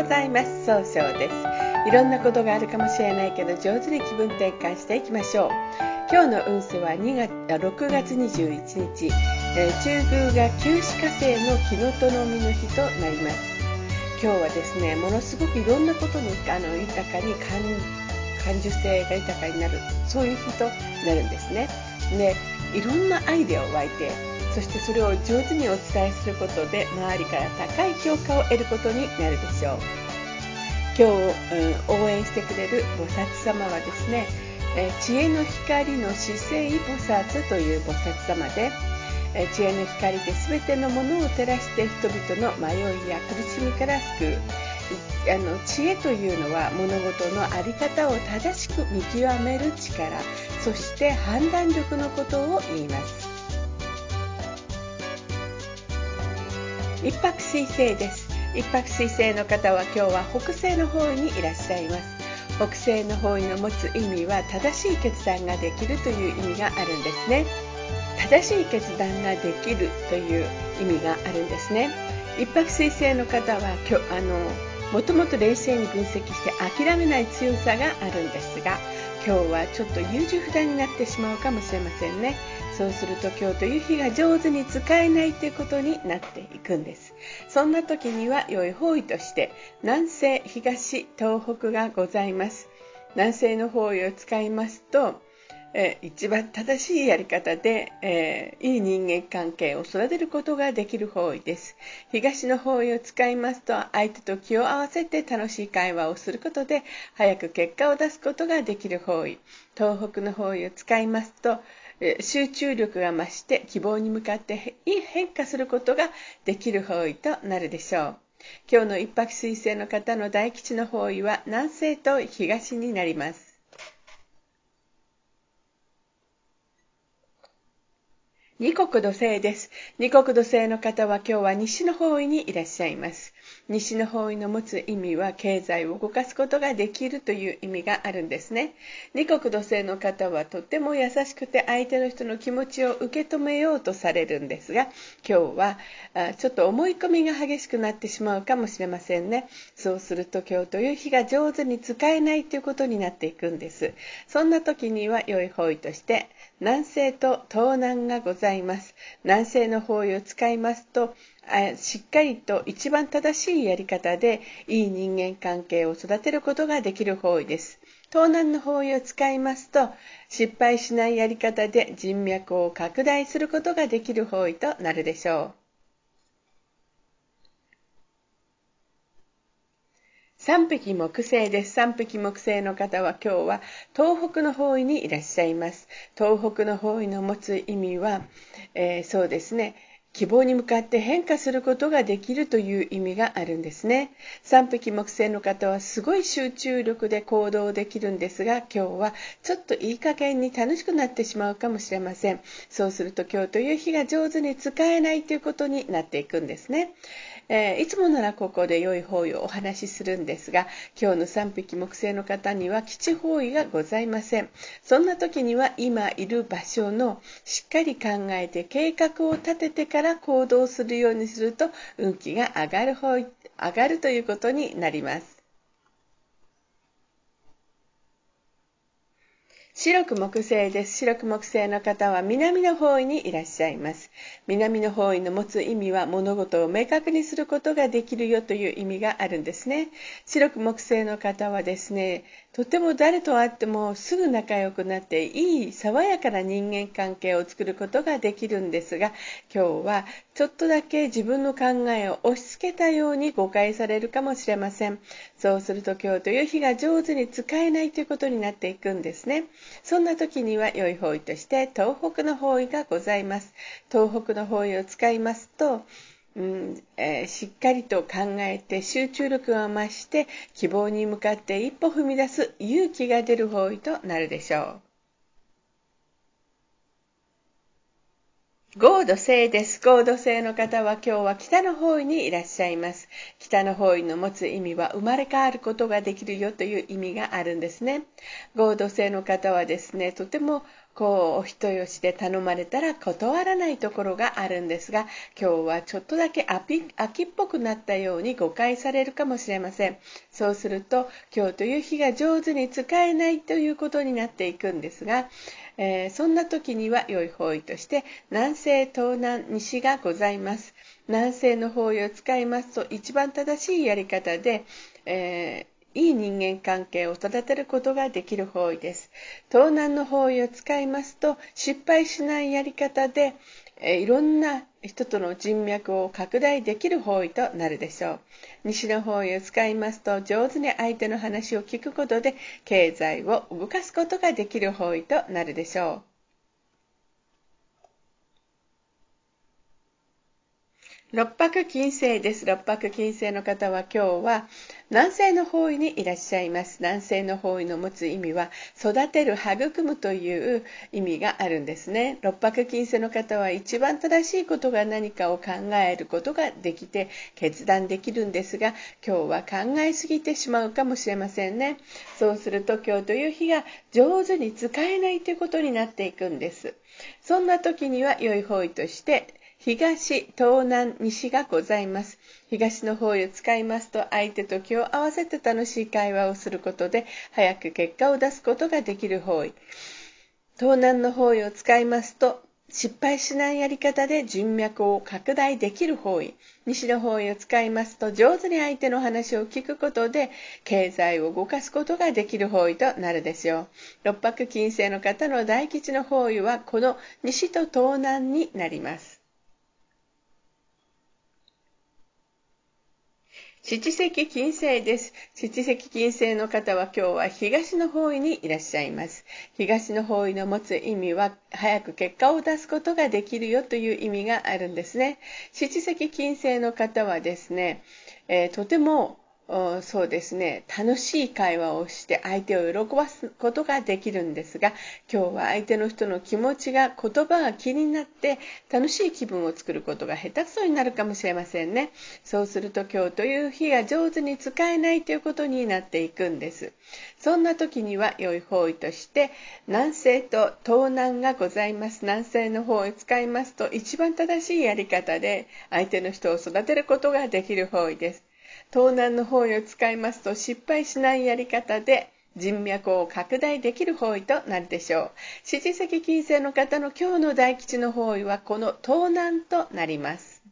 ございます。総称です。いろんなことがあるかもしれないけど上手に気分転換していきましょう。今日の運勢は2月6月21日、えー、中宮が旧歯火星の木のとのみの日となります。今日はですねものすごくいろんなことにあの豊かに感受性が豊かになるそういう日となるんですね。でいろんなアイデアを湧いてそしてそれを上手にお伝えすることで周りから高い評価を得ることになるでしょう。今日、うん、応援してくれる菩薩様はですね、え知恵の光の姿勢菩薩という菩薩様で、え知恵の光で全てのものを照らして人々の迷いや苦しみから救う。あの知恵というのは物事の在り方を正しく見極める力そして判断力のことを言います。一泊水星です。一泊水星の方は今日は北西の方位にいらっしゃいます。北西の方位の持つ意味は正しい決断ができるという意味があるんですね。正しい決断ができるという意味があるんですね。一泊水星の方は今日あのもともと冷静に分析して諦めない強さがあるんですが今日はちょっと優柔不断になってしまうかもしれませんね。そうすると今日という日が上手に使えないということになっていくんです。そんな時には良い方位として南西東東北がございます。南西の方位を使いますとえ一番正しいやり方で、えー、いい人間関係を育てることができる方位です。東の方位を使いますと、相手と気を合わせて楽しい会話をすることで、早く結果を出すことができる方位。東北の方位を使いますと、集中力が増して希望に向かって変化することができる方位となるでしょう。今日の一泊水星の方の大吉の方位は南西と東になります。二国土星です。二国土星の方は今日は西の方位にいらっしゃいます。西の方位の持つ意味は経済を動かすことができるという意味があるんですね。二国土星の方はとても優しくて相手の人の気持ちを受け止めようとされるんですが、今日はちょっと思い込みが激しくなってしまうかもしれませんね。そうすると今日という日が上手に使えないということになっていくんです。そんな時には良い方位として南西と東南がございます。南西の方位を使いますと、しっかりと一番正しいやり方でいい人間関係を育てることができる方位です。東南の方位を使いますと、失敗しないやり方で人脈を拡大することができる方位となるでしょう。三匹木星です。三匹木星の方は今日は東北の方位にいらっしゃいます。東北の方位の持つ意味は、えー、そうですね。希望に向かって変化することができるという意味があるんですね。三匹木星の方はすごい集中力で行動できるんですが、今日はちょっといい加減に楽しくなってしまうかもしれません。そうすると今日という日が上手に使えないということになっていくんですね。えー、いつもならここで良い方位をお話しするんですが、今日の3匹木星の方には基地方位がございません。そんな時には今いる場所のしっかり考えて計画を立ててから行動するようにすると運気が上がる方位、上がるということになります。白く木星です。白く木星の方は南の方位にいらっしゃいます。南の方位の持つ意味は物事を明確にすることができるよという意味があるんですね。白く木星の方はですね、とても誰と会ってもすぐ仲良くなっていい爽やかな人間関係を作ることができるんですが、今日はちょっとだけ自分の考えを押し付けたように誤解されるかもしれません。そうすると今日という日が上手に使えないということになっていくんですね。そんな時には良い方位として東北の方位がございます。東北の方位を使いますと、うんえー、しっかりと考えて集中力が増して希望に向かって一歩踏み出す勇気が出る方位となるでしょう。合土星です。合土星の方は今日は北の方位にいらっしゃいます。北の方位の持つ意味は生まれ変わることができるよという意味があるんですね。合土星の方はですね、とてもこうお人よしで頼まれたら断らないところがあるんですが今日はちょっとだけ秋っぽくなったように誤解されるかもしれません。そうすると今日という日が上手に使えないということになっていくんですがえー、そんな時には良い方位として南西東南西がございます。南西の方位を使いますと一番正しいやり方で、えー、いい人間関係を育てることができる方位です東南の方位を使いますと失敗しないやり方で、えいろんな人との人脈を拡大できる方位となるでしょう。西の方位を使いますと上手に相手の話を聞くことで経済を動かすことができる方位となるでしょう。六白金星です。六白金星の方は今日は南西の方位にいらっしゃいます。南西の方位の持つ意味は育てる、育むという意味があるんですね。六白金星の方は一番正しいことが何かを考えることができて決断できるんですが今日は考えすぎてしまうかもしれませんね。そうすると今日という日が上手に使えないということになっていくんです。そんな時には良い方位として東、東南、西がございます。東の方を使いますと相手と気を合わせて楽しい会話をすることで早く結果を出すことができる方位。東南の方位を使いますと失敗しないやり方で人脈を拡大できる方位。西の方位を使いますと上手に相手の話を聞くことで経済を動かすことができる方位となるでしょう。六白金星の方の大吉の方位はこの西と東南になります。七石金星です。七石金星の方は今日は東の方位にいらっしゃいます。東の方位の持つ意味は早く結果を出すことができるよという意味があるんですね。七石金星の方はですね、えー、とてもそうですね。楽しい会話をして相手を喜ばすことができるんですが今日は相手の人の気持ちが言葉が気になって楽しい気分を作ることが下手くそになるかもしれませんね。そうすると今日という日が上手に使えないということになっていくんです。そんな時には良い方位として南西と東南がございます。南西の方を使いますと一番正しいやり方で相手の人を育てることができる方位です。東南の方位を使いますと失敗しないやり方で人脈を拡大できる方位となるでしょう。七石金星の方の今日の大吉の方位はこの東南となります。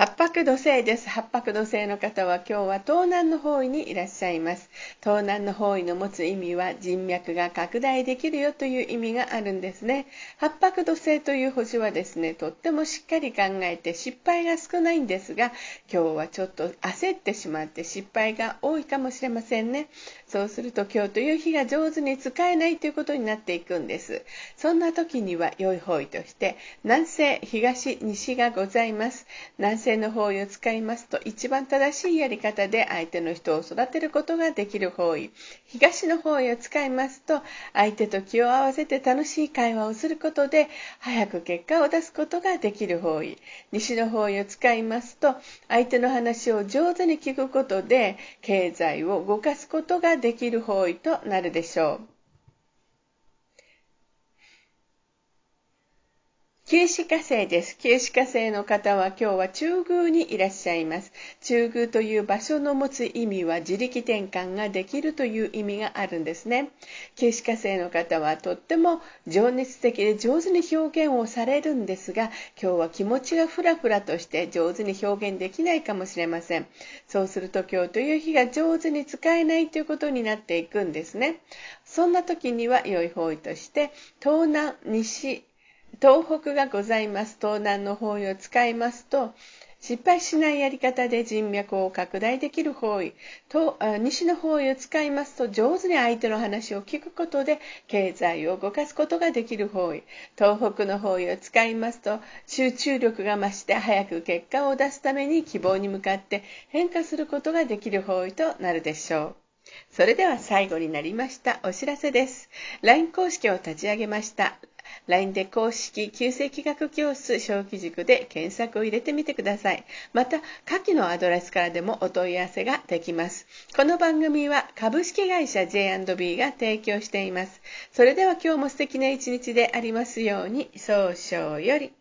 八白土星です。八白土星の方は今日は東南の方位にいらっしゃいます。東南の方位の持つ意味は人脈が拡大できるよという意味があるんですね。八白土星という星はですね、とってもしっかり考えて失敗が少ないんですが、今日はちょっと焦ってしまって失敗が多いかもしれませんね。そうすると今日という日が上手に使えないということになっていくんです。そんな時には良い方位として南西、東、西がございます。南西の方位を使いますと一番正しいやり方で相手の人を育てることができる方位東の方位を使いますと相手と気を合わせて楽しい会話をすることで早く結果を出すことができる方位西の方位を使いますと相手の話を上手に聞くことで経済を動かすことができる方位となるでしょう。九死火星です。九死火星の方は今日は中宮にいらっしゃいます。中宮という場所の持つ意味は自力転換ができるという意味があるんですね。九死火星の方はとっても情熱的で上手に表現をされるんですが、今日は気持ちがふらふらとして上手に表現できないかもしれません。そうすると今日という日が上手に使えないということになっていくんですね。そんな時には良い方位として東南西東北がございます。東南の方位を使いますと、失敗しないやり方で人脈を拡大できる方位と西の方位を使いますと上手に相手の話を聞くことで経済を動かすことができる方位東北の方位を使いますと集中力が増して早く結果を出すために希望に向かって変化することができる方位となるでしょう。それでは最後になりましたお知らせです。LINE 公式を立ち上げました。LINE で公式旧世紀学教室小規塾で検索を入れてみてください。また、下記のアドレスからでもお問い合わせができます。この番組は株式会社 J&B が提供しています。それでは今日も素敵な一日でありますように、早々より。